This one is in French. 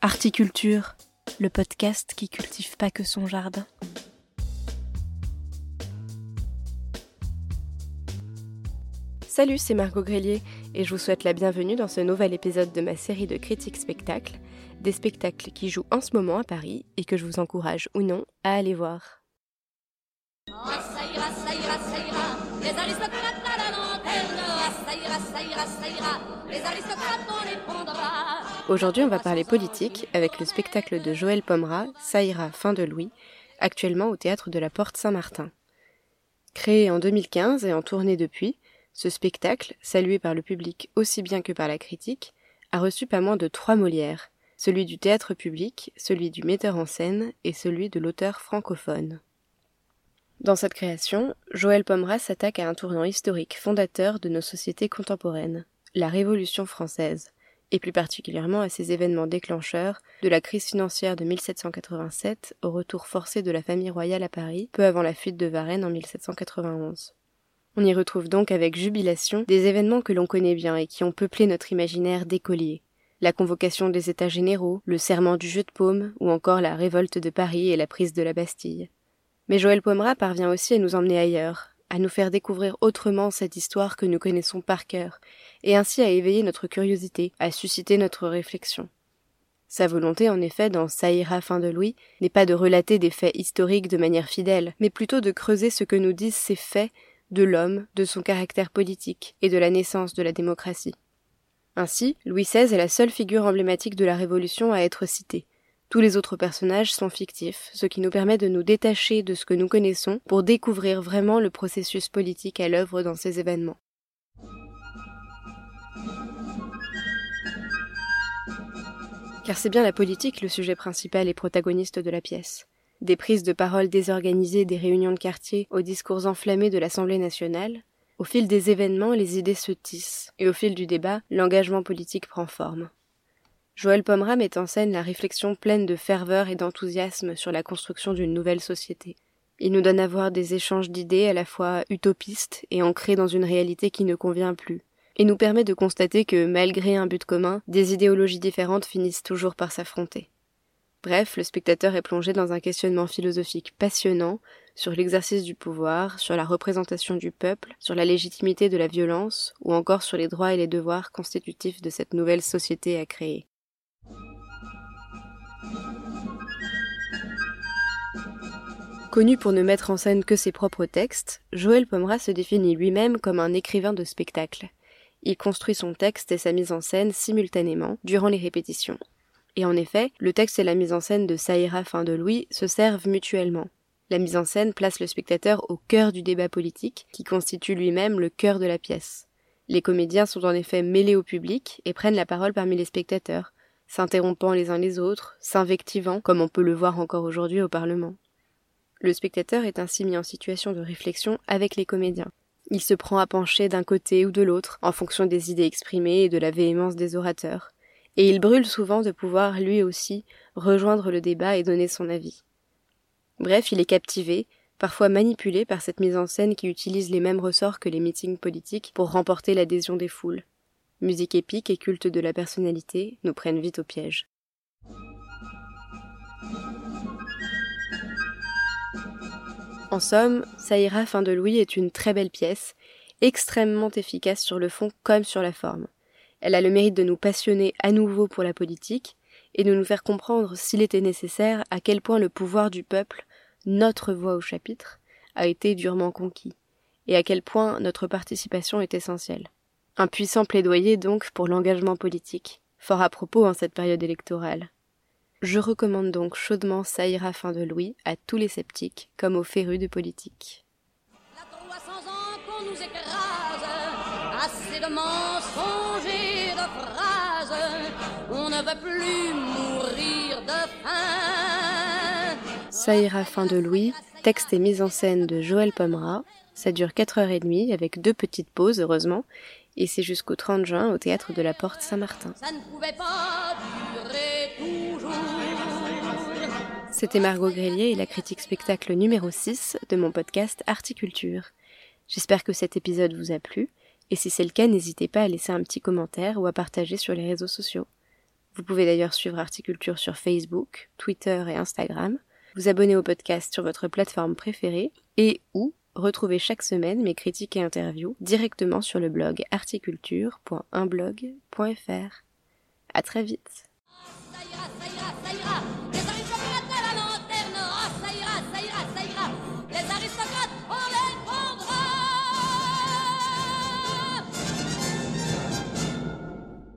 Articulture, le podcast qui cultive pas que son jardin. Salut, c'est Margot Grélier et je vous souhaite la bienvenue dans ce nouvel épisode de ma série de critiques spectacles, des spectacles qui jouent en ce moment à Paris et que je vous encourage ou non à aller voir. Aujourd'hui, on va parler politique avec le spectacle de Joël Pomera, Ça ira, fin de Louis, actuellement au théâtre de la Porte Saint-Martin. Créé en 2015 et en tournée depuis, ce spectacle, salué par le public aussi bien que par la critique, a reçu pas moins de trois Molières, celui du théâtre public, celui du metteur en scène et celui de l'auteur francophone. Dans cette création, Joël Pomera s'attaque à un tournant historique fondateur de nos sociétés contemporaines, la Révolution française, et plus particulièrement à ces événements déclencheurs de la crise financière de 1787 au retour forcé de la famille royale à Paris, peu avant la fuite de Varennes en 1791. On y retrouve donc avec jubilation des événements que l'on connaît bien et qui ont peuplé notre imaginaire d'écolier. La convocation des États généraux, le serment du jeu de paume, ou encore la révolte de Paris et la prise de la Bastille. Mais Joël Pomera parvient aussi à nous emmener ailleurs, à nous faire découvrir autrement cette histoire que nous connaissons par cœur, et ainsi à éveiller notre curiosité, à susciter notre réflexion. Sa volonté, en effet, dans Saïra fin de Louis, n'est pas de relater des faits historiques de manière fidèle, mais plutôt de creuser ce que nous disent ces faits de l'homme, de son caractère politique et de la naissance de la démocratie. Ainsi, Louis XVI est la seule figure emblématique de la Révolution à être citée, tous les autres personnages sont fictifs, ce qui nous permet de nous détacher de ce que nous connaissons pour découvrir vraiment le processus politique à l'œuvre dans ces événements. Car c'est bien la politique le sujet principal et protagoniste de la pièce. Des prises de parole désorganisées des réunions de quartier aux discours enflammés de l'Assemblée nationale, au fil des événements, les idées se tissent, et au fil du débat, l'engagement politique prend forme. Joël Pomera met en scène la réflexion pleine de ferveur et d'enthousiasme sur la construction d'une nouvelle société. Il nous donne à voir des échanges d'idées à la fois utopistes et ancrés dans une réalité qui ne convient plus, et nous permet de constater que, malgré un but commun, des idéologies différentes finissent toujours par s'affronter. Bref, le spectateur est plongé dans un questionnement philosophique passionnant sur l'exercice du pouvoir, sur la représentation du peuple, sur la légitimité de la violence, ou encore sur les droits et les devoirs constitutifs de cette nouvelle société à créer. Connu pour ne mettre en scène que ses propres textes, Joël Pomera se définit lui-même comme un écrivain de spectacle. Il construit son texte et sa mise en scène simultanément durant les répétitions. Et en effet, le texte et la mise en scène de Saïra fin de Louis se servent mutuellement. La mise en scène place le spectateur au cœur du débat politique, qui constitue lui-même le cœur de la pièce. Les comédiens sont en effet mêlés au public et prennent la parole parmi les spectateurs, s'interrompant les uns les autres, s'invectivant, comme on peut le voir encore aujourd'hui au Parlement. Le spectateur est ainsi mis en situation de réflexion avec les comédiens. Il se prend à pencher d'un côté ou de l'autre, en fonction des idées exprimées et de la véhémence des orateurs, et il brûle souvent de pouvoir, lui aussi, rejoindre le débat et donner son avis. Bref, il est captivé, parfois manipulé par cette mise en scène qui utilise les mêmes ressorts que les meetings politiques pour remporter l'adhésion des foules musique épique et culte de la personnalité nous prennent vite au piège. En somme, Saïra fin de Louis est une très belle pièce, extrêmement efficace sur le fond comme sur la forme. Elle a le mérite de nous passionner à nouveau pour la politique et de nous faire comprendre, s'il était nécessaire, à quel point le pouvoir du peuple, notre voix au chapitre, a été durement conquis, et à quel point notre participation est essentielle. Un puissant plaidoyer donc pour l'engagement politique, fort à propos en cette période électorale. Je recommande donc chaudement Saïra fin de Louis à tous les sceptiques comme aux férus de politique. assez de mensonges et de phrases, on ne veut plus mourir de faim. Saïra fin de Louis, texte et mise en scène de Joël Pomera. Ça dure 4h30 avec deux petites pauses heureusement et c'est jusqu'au 30 juin au théâtre de la Porte Saint-Martin. C'était Margot Grélier et la critique spectacle numéro 6 de mon podcast Articulture. J'espère que cet épisode vous a plu, et si c'est le cas, n'hésitez pas à laisser un petit commentaire ou à partager sur les réseaux sociaux. Vous pouvez d'ailleurs suivre Articulture sur Facebook, Twitter et Instagram, vous abonner au podcast sur votre plateforme préférée, et ou retrouver chaque semaine mes critiques et interviews directement sur le blog articulture.unblog.fr. À très vite!